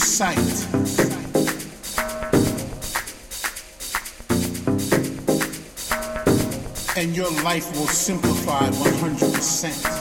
sight. and your life will simplify 100%.